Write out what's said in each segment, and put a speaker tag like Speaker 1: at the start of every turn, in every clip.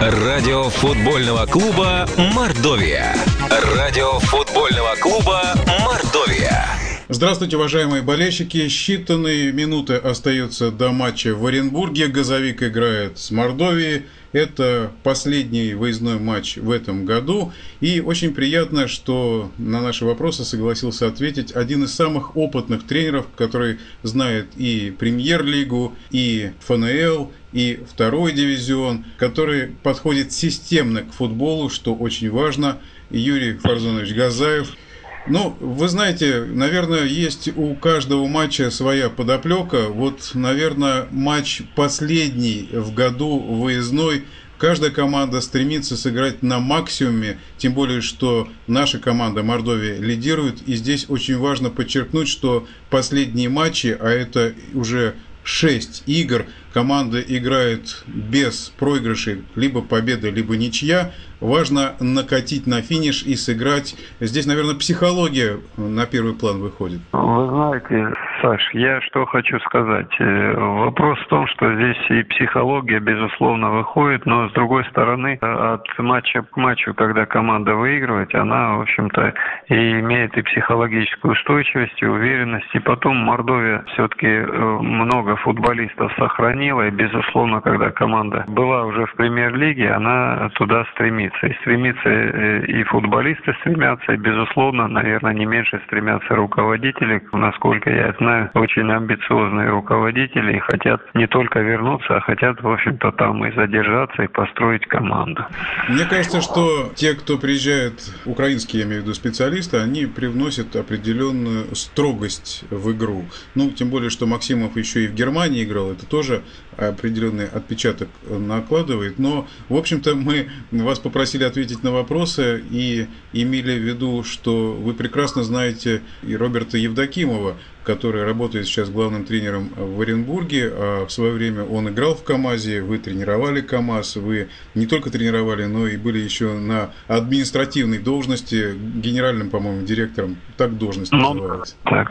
Speaker 1: Радио футбольного клуба «Мордовия». Радио футбольного клуба «Мордовия».
Speaker 2: Здравствуйте, уважаемые болельщики. Считанные минуты остаются до матча в Оренбурге. Газовик играет с Мордовией. Это последний выездной матч в этом году. И очень приятно, что на наши вопросы согласился ответить один из самых опытных тренеров, который знает и премьер-лигу, и ФНЛ, и второй дивизион, который подходит системно к футболу, что очень важно. Юрий Фарзонович Газаев – ну, вы знаете, наверное, есть у каждого матча своя подоплека. Вот, наверное, матч последний в году выездной. Каждая команда стремится сыграть на максимуме, тем более, что наша команда Мордовия лидирует. И здесь очень важно подчеркнуть, что последние матчи, а это уже 6 игр, команда играет без проигрышей, либо победа, либо ничья. Важно накатить на финиш и сыграть. Здесь, наверное, психология на первый план выходит.
Speaker 3: Вы знаете, Саш, я что хочу сказать. Э, вопрос в том, что здесь и психология, безусловно, выходит, но с другой стороны, от матча к матчу, когда команда выигрывает, она, в общем-то, и имеет и психологическую устойчивость, и уверенность. И потом Мордовия все-таки э, много футболистов сохранила, и, безусловно, когда команда была уже в премьер-лиге, она туда стремится. И стремится э, и футболисты стремятся, и, безусловно, наверное, не меньше стремятся руководители, насколько я это знаю, очень амбициозные руководители и хотят не только вернуться, а хотят, в общем-то, там и задержаться, и построить команду.
Speaker 2: Мне кажется, что те, кто приезжает, украинские, я имею в виду специалисты, они привносят определенную строгость в игру. Ну, тем более, что Максимов еще и в Германии играл, это тоже определенный отпечаток накладывает. Но, в общем-то, мы вас попросили ответить на вопросы и имели в виду, что вы прекрасно знаете и Роберта Евдокимова, который работает сейчас главным тренером в Оренбурге. А в свое время он играл в КАМАЗе, вы тренировали КАМАЗ, вы не только тренировали, но и были еще на административной должности, генеральным, по-моему, директором, так должность ну, называется. Так.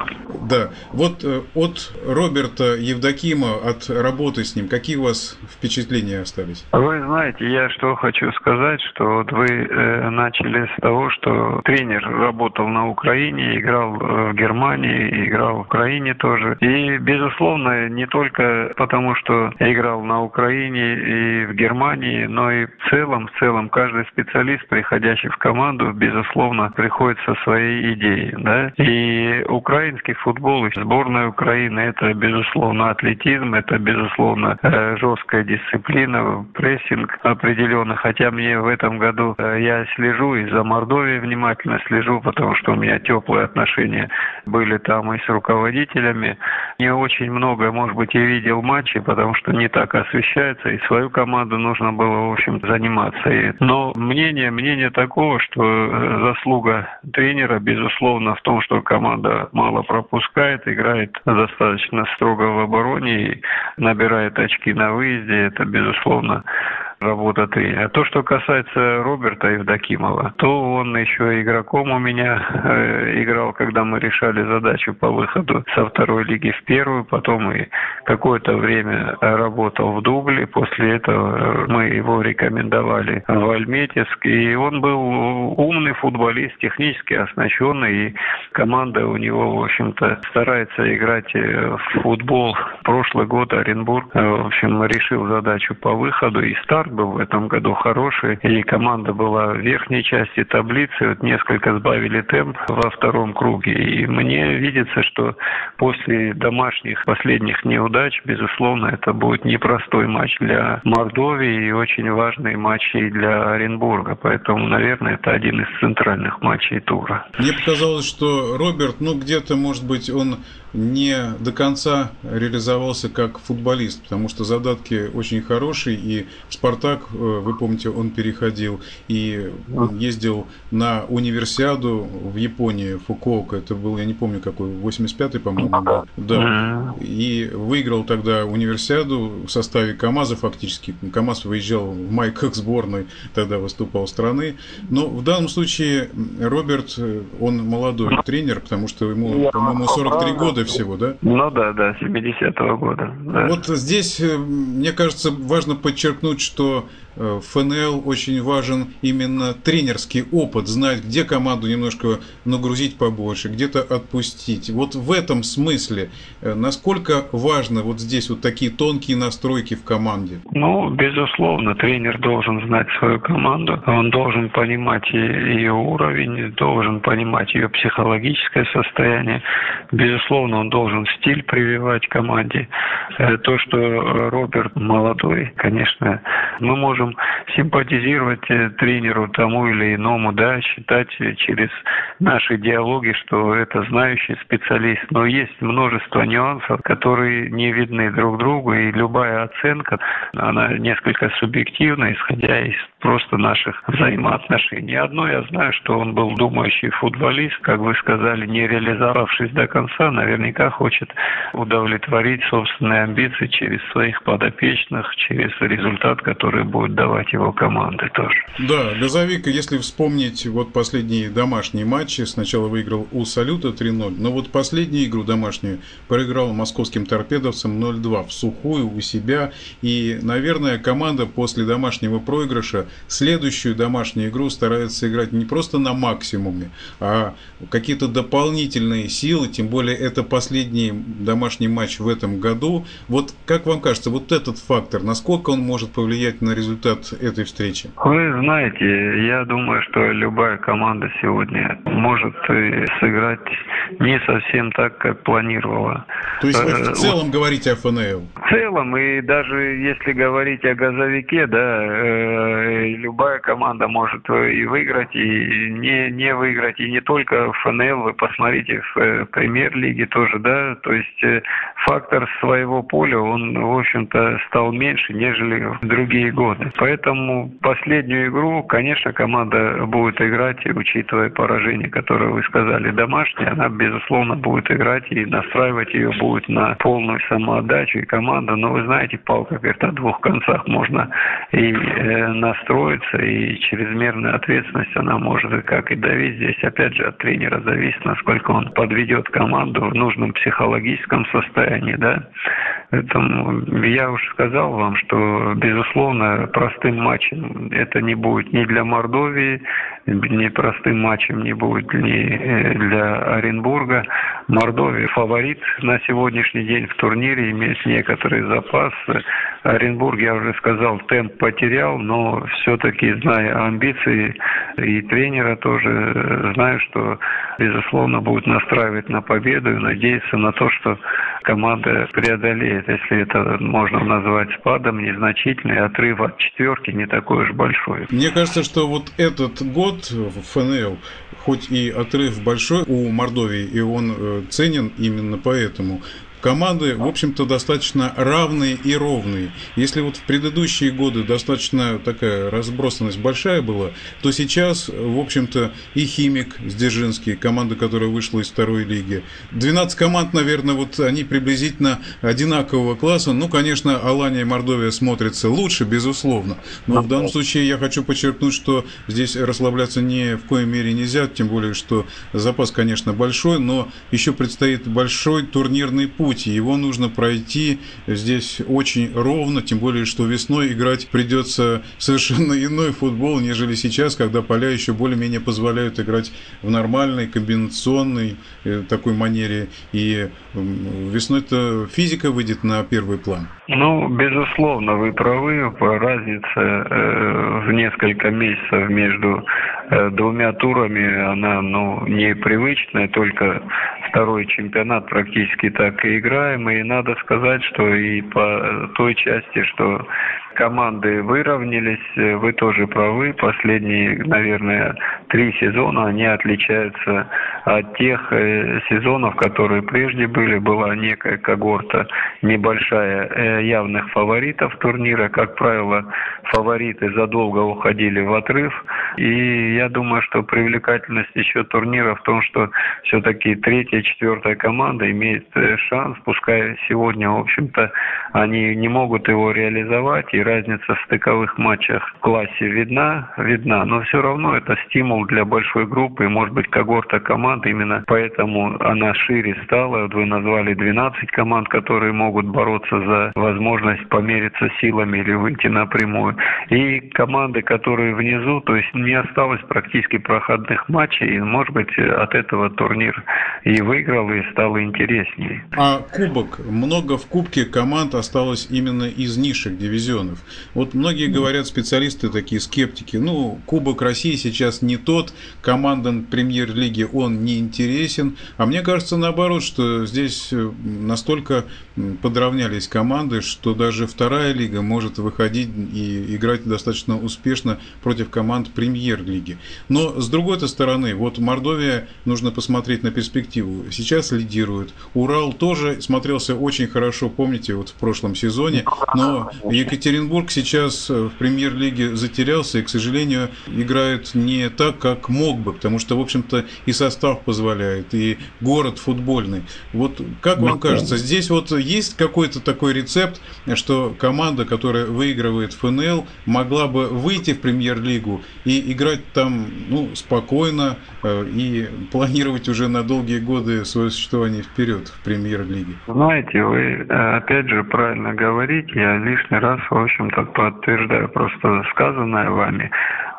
Speaker 2: Да. Вот э, от Роберта Евдокима, от работы с ним, какие у вас впечатления остались?
Speaker 3: Вы знаете, я что хочу сказать, что вот вы э, начали с того, что тренер работал на Украине, играл э, в Германии, играл Украине тоже. И, безусловно, не только потому, что играл на Украине и в Германии, но и в целом, в целом каждый специалист, приходящий в команду, безусловно, приходит со своей идеей. Да? И украинский футбол, и сборная Украины, это, безусловно, атлетизм, это, безусловно, э, жесткая дисциплина, прессинг определенно. Хотя мне в этом году э, я слежу и за Мордовией внимательно слежу, потому что у меня теплые отношения были там и с руководством руководителями. Не очень много, может быть, и видел матчи, потому что не так освещается, и свою команду нужно было, в общем, заниматься. Но мнение, мнение такого, что э, заслуга тренера, безусловно, в том, что команда мало пропускает, играет достаточно строго в обороне и набирает очки на выезде, это, безусловно, работа тренера. То, что касается Роберта Евдокимова, то он еще игроком у меня э, играл, когда мы решали задачу по выходу со второй лиги в первую, потом и какое-то время работал в Дубле, после этого мы его рекомендовали в Альметьевск, и он был умный футболист, технически оснащенный, и команда у него, в общем-то, старается играть э, в футбол. Прошлый год Оренбург, э, в общем, решил задачу по выходу, и старт старт был в этом году хороший, и команда была в верхней части таблицы, вот несколько сбавили темп во втором круге. И мне видится, что после домашних последних неудач, безусловно, это будет непростой матч для Мордовии и очень важный матч и для Оренбурга. Поэтому, наверное, это один из центральных матчей тура.
Speaker 2: Мне показалось, что Роберт, ну где-то, может быть, он не до конца реализовался как футболист, потому что задатки очень хорошие, и «Спартак», э, вы помните, он переходил и ездил на универсиаду в Японии, Фукуока, это был, я не помню какой, 85-й, по-моему, был, да, и выиграл тогда универсиаду в составе КАМАЗа фактически, КАМАЗ выезжал в майках сборной, тогда выступал страны, но в данном случае Роберт, э, он молодой тренер, потому что ему, по-моему, 43 года всего, да?
Speaker 3: Ну да, да, 70-го года. Да.
Speaker 2: Вот здесь, э, мне кажется, важно подчеркнуть, что что Э, ФНЛ очень важен именно тренерский опыт, знать, где команду немножко нагрузить побольше, где-то отпустить. Вот в этом смысле, э, насколько важно вот здесь вот такие тонкие настройки в команде?
Speaker 3: Ну, безусловно, тренер должен знать свою команду, он должен понимать ее уровень, должен понимать ее психологическое состояние. Безусловно, он должен стиль прививать команде. Э, то, что Роберт молодой, конечно, мы можем можем симпатизировать э, тренеру тому или иному, да, считать через наши диалоги, что это знающий специалист. Но есть множество нюансов, которые не видны друг другу, и любая оценка, она несколько субъективна, исходя из просто наших взаимоотношений. Одно я знаю, что он был думающий футболист, как вы сказали, не реализовавшись до конца, наверняка хочет удовлетворить собственные амбиции через своих подопечных, через результат, который будет давать его команды тоже.
Speaker 2: Да, Газовик, если вспомнить вот последние домашние матчи, сначала выиграл у Салюта 3-0, но вот последнюю игру домашнюю проиграл московским торпедовцам 0-2 в сухую у себя. И, наверное, команда после домашнего проигрыша следующую домашнюю игру старается играть не просто на максимуме, а какие-то дополнительные силы, тем более это последний домашний матч в этом году. Вот как вам кажется, вот этот фактор, насколько он может повлиять на результат этой встречи?
Speaker 3: Вы знаете, я думаю, что любая команда сегодня может сыграть не совсем так, как планировала.
Speaker 2: То есть вы в э, целом вот, говорите о ФНЛ?
Speaker 3: В целом, и даже если говорить о газовике, да, э, любая команда может и выиграть, и не, не выиграть, и не только ФНЛ, вы посмотрите в э, премьер-лиге тоже, да, то есть э, фактор своего поля, он, в общем-то, стал меньше, нежели в другие годы. Поэтому последнюю игру, конечно, команда будет играть, и учитывая поражение, которое вы сказали, домашнее, она, безусловно, будет играть, и настраивать ее будет на полную самоотдачу, и команда, но вы знаете, палка, говорит, о двух концах можно и э, настроиться, и чрезмерная ответственность, она может, как и давить, здесь опять же от тренера зависит, насколько он подведет команду в нужном психологическом состоянии, да. Поэтому я уже сказал вам, что, безусловно, простым матчем это не будет ни для Мордовии, ни простым матчем не будет ни э, для Оренбурга. Мордовия фаворит на сегодняшний день в турнире, имеет некоторый запас. Оренбург, я уже сказал, темп потерял, но все-таки, зная амбиции и тренера тоже, знаю, что, безусловно, будет настраивать на победу и надеяться на то, что команда преодолеет, если это можно назвать спадом, незначительный отрыв от четверки не такой уж большой.
Speaker 2: Мне кажется, что вот этот год в ФНЛ, хоть и отрыв большой у Мордовии, и он э, ценен именно поэтому, команды, в общем-то, достаточно равные и ровные. Если вот в предыдущие годы достаточно такая разбросанность большая была, то сейчас, в общем-то, и Химик с Дзержинский, команда, которая вышла из второй лиги. 12 команд, наверное, вот они приблизительно одинакового класса. Ну, конечно, Алания и Мордовия смотрятся лучше, безусловно. Но в данном случае я хочу подчеркнуть, что здесь расслабляться ни в коей мере нельзя, тем более, что запас, конечно, большой, но еще предстоит большой турнирный путь путь, его нужно пройти здесь очень ровно, тем более, что весной играть придется совершенно иной футбол, нежели сейчас, когда поля еще более-менее позволяют играть в нормальной, комбинационной э, такой манере, и весной-то физика выйдет на первый план.
Speaker 3: Ну, безусловно, вы правы. Разница э, в несколько месяцев между двумя турами, она ну, непривычная, только второй чемпионат практически так и играем. И надо сказать, что и по той части, что команды выровнялись, вы тоже правы. Последние, наверное, три сезона, они отличаются от тех э, сезонов, которые прежде были. Была некая когорта небольшая э, явных фаворитов турнира. Как правило, фавориты задолго уходили в отрыв. И я думаю, что привлекательность еще турнира в том, что все-таки третья, четвертая команда имеет э, шанс, пускай сегодня, в общем-то, они не могут его реализовать, и разница в стыковых матчах в классе видна, видна, но все равно это стимул для большой группы, может быть, когорта команд именно поэтому она шире стала. Вы назвали 12 команд, которые могут бороться за возможность помериться силами или выйти напрямую. И команды, которые внизу, то есть не осталось практически проходных матчей, и, может быть, от этого турнир и выиграл, и стало интереснее.
Speaker 2: А кубок? Много в кубке команд осталось именно из низших дивизионов. Вот многие говорят, специалисты такие, скептики, ну, Кубок России сейчас не тот, командам премьер-лиги он не интересен. А мне кажется, наоборот, что здесь э, настолько подравнялись команды, что даже вторая лига может выходить и играть достаточно успешно против команд премьер-лиги. Но с другой стороны, вот Мордовия, нужно посмотреть на перспективу. Сейчас лидирует. Урал тоже смотрелся очень хорошо, помните, вот в прошлом сезоне. Но Екатеринбург сейчас в премьер-лиге затерялся и, к сожалению, играет не так, как мог бы, потому что, в общем-то, и состав позволяет, и город футбольный. Вот как вам кажется, здесь вот есть какой-то такой рецепт, что команда, которая выигрывает ФНЛ, могла бы выйти в премьер-лигу и играть там ну, спокойно э, и планировать уже на долгие годы свое существование вперед в премьер-лиге?
Speaker 3: Знаете, вы э, опять же правильно говорите, я лишний раз, в общем-то, подтверждаю просто сказанное вами.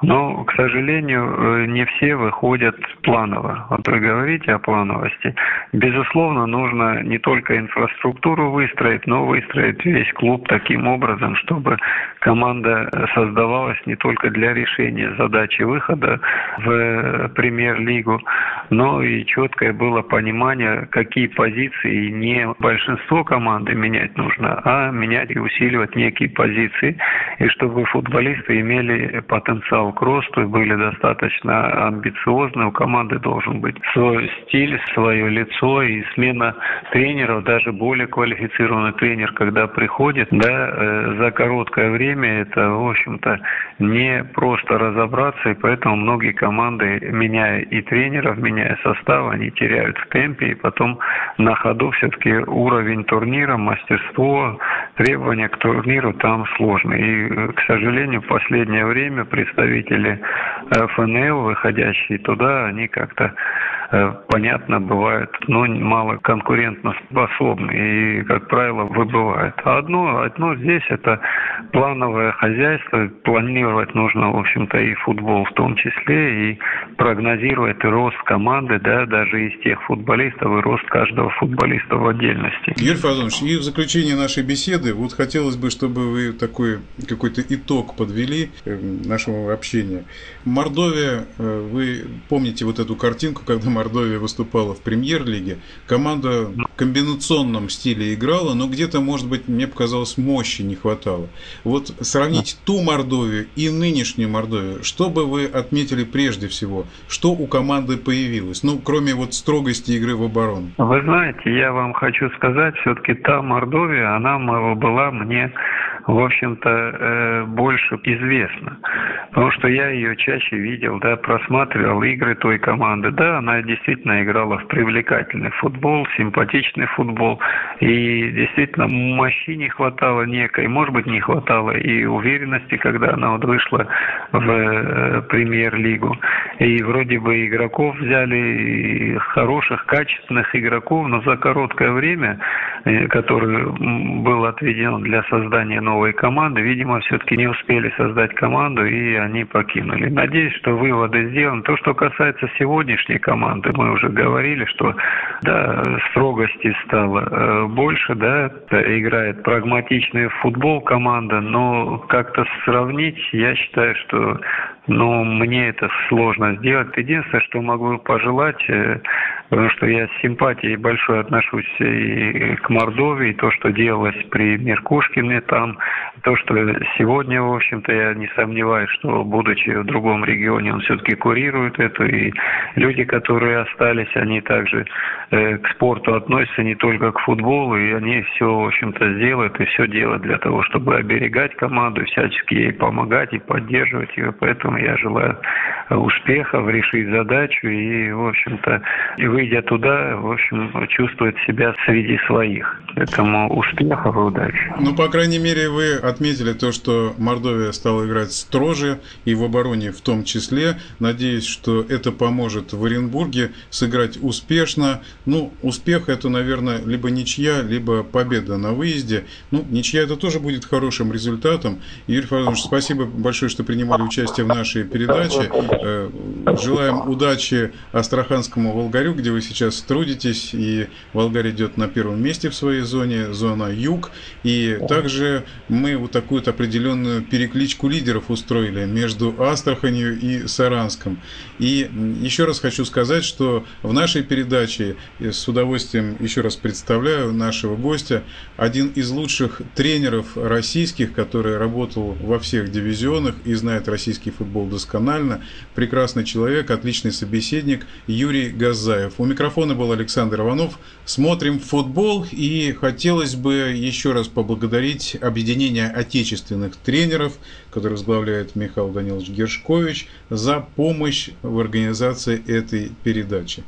Speaker 3: Но, к сожалению, э, не все выходят планово. Вот вы говорите о плановости. Безусловно, нужно не только инфраструктуру выстроить, но выстроить весь клуб таким образом, чтобы команда создавалась не только для решения задачи выхода в премьер-лигу, но и четкое было понимание, какие позиции не большинство команды менять нужно, а менять и усиливать некие позиции, и чтобы футболисты имели потенциал к росту и были достаточно амбициозны. У команды должен быть свой стиль, свое лицо и смена тренеров, даже более квалифицированный тренер, когда приходит, да, э, за короткое время это, в общем-то, не просто разобраться, и поэтому многие команды, меняя и тренеров, меняя состав, они теряют в темпе, и потом на ходу все-таки уровень турнира, мастерство, требования к турниру там сложные. И, э, к сожалению, в последнее время представители представители э, ФНЛ, выходящие туда, они как-то понятно, бывают, но мало конкурентно способны и, как правило, выбывают. А одно, одно здесь это плановое хозяйство. Планировать нужно, в общем-то, и футбол в том числе, и прогнозировать рост команды, да, даже из тех футболистов, и рост каждого футболиста в отдельности.
Speaker 2: Юрий Фазонович, и в заключение нашей беседы, вот хотелось бы, чтобы вы такой какой-то итог подвели э, нашего общения. Мордовия, э, вы помните вот эту картинку, когда Мордовия выступала в премьер-лиге, команда в комбинационном стиле играла, но где-то, может быть, мне показалось, мощи не хватало. Вот сравнить ту Мордовию и нынешнюю Мордовию, что бы вы отметили прежде всего? Что у команды появилось? Ну, кроме вот строгости игры в оборону.
Speaker 3: Вы знаете, я вам хочу сказать, все-таки та Мордовия, она была мне в общем-то, э, больше известна. Потому что я ее чаще видел, да, просматривал игры той команды. Да, она действительно играла в привлекательный футбол, симпатичный футбол. И действительно мощи не хватало некой, может быть, не хватало и уверенности, когда она вот вышла в э, премьер-лигу. И вроде бы игроков взяли, хороших, качественных игроков, но за короткое время, э, которое было отведено для создания нового новой команды, видимо, все-таки не успели создать команду, и они покинули. Надеюсь, что выводы сделаны. То, что касается сегодняшней команды, мы уже говорили, что да, строгости стало э, больше, да, играет прагматичный футбол команда, но как-то сравнить, я считаю, что ну, мне это сложно сделать. Единственное, что могу пожелать, э, потому что я с симпатией большой отношусь и к Мордовии, то, что делалось при Меркушкине там, то, что сегодня, в общем-то, я не сомневаюсь, что, будучи в другом регионе, он все-таки курирует это, и люди, которые остались, они также э, к спорту относятся не только к футболу, и они все, в общем-то, сделают, и все делают для того, чтобы оберегать команду, всячески ей помогать и поддерживать ее, поэтому я желаю успехов, решить задачу и, в общем-то, выйдя туда, в общем, чувствовать себя среди своих. Поэтому успехов и удачи.
Speaker 2: Ну, по крайней мере, вы отметили то, что Мордовия стала играть строже и в обороне в том числе. Надеюсь, что это поможет в Оренбурге сыграть успешно. Ну, успех это, наверное, либо ничья, либо победа на выезде. Ну, ничья это тоже будет хорошим результатом. Юрий Фаридович, спасибо большое, что принимали участие в нашей передаче. Э, желаем удачи Астраханскому Волгарю, где вы сейчас трудитесь, и Волгарь идет на первом месте в своей зоне, зона юг, и также мы вот такую определенную перекличку лидеров устроили между Астраханью и Саранском. И еще раз хочу сказать, что в нашей передаче с удовольствием еще раз представляю нашего гостя, один из лучших тренеров российских, который работал во всех дивизионах и знает российский футбол досконально, прекрасный человек, отличный собеседник Юрий Газаев. У микрофона был Александр Иванов. Смотрим футбол и хотелось бы еще раз поблагодарить объединение отечественных тренеров, которое возглавляет Михаил Данилович Гершкович, за помощь в организации этой передачи.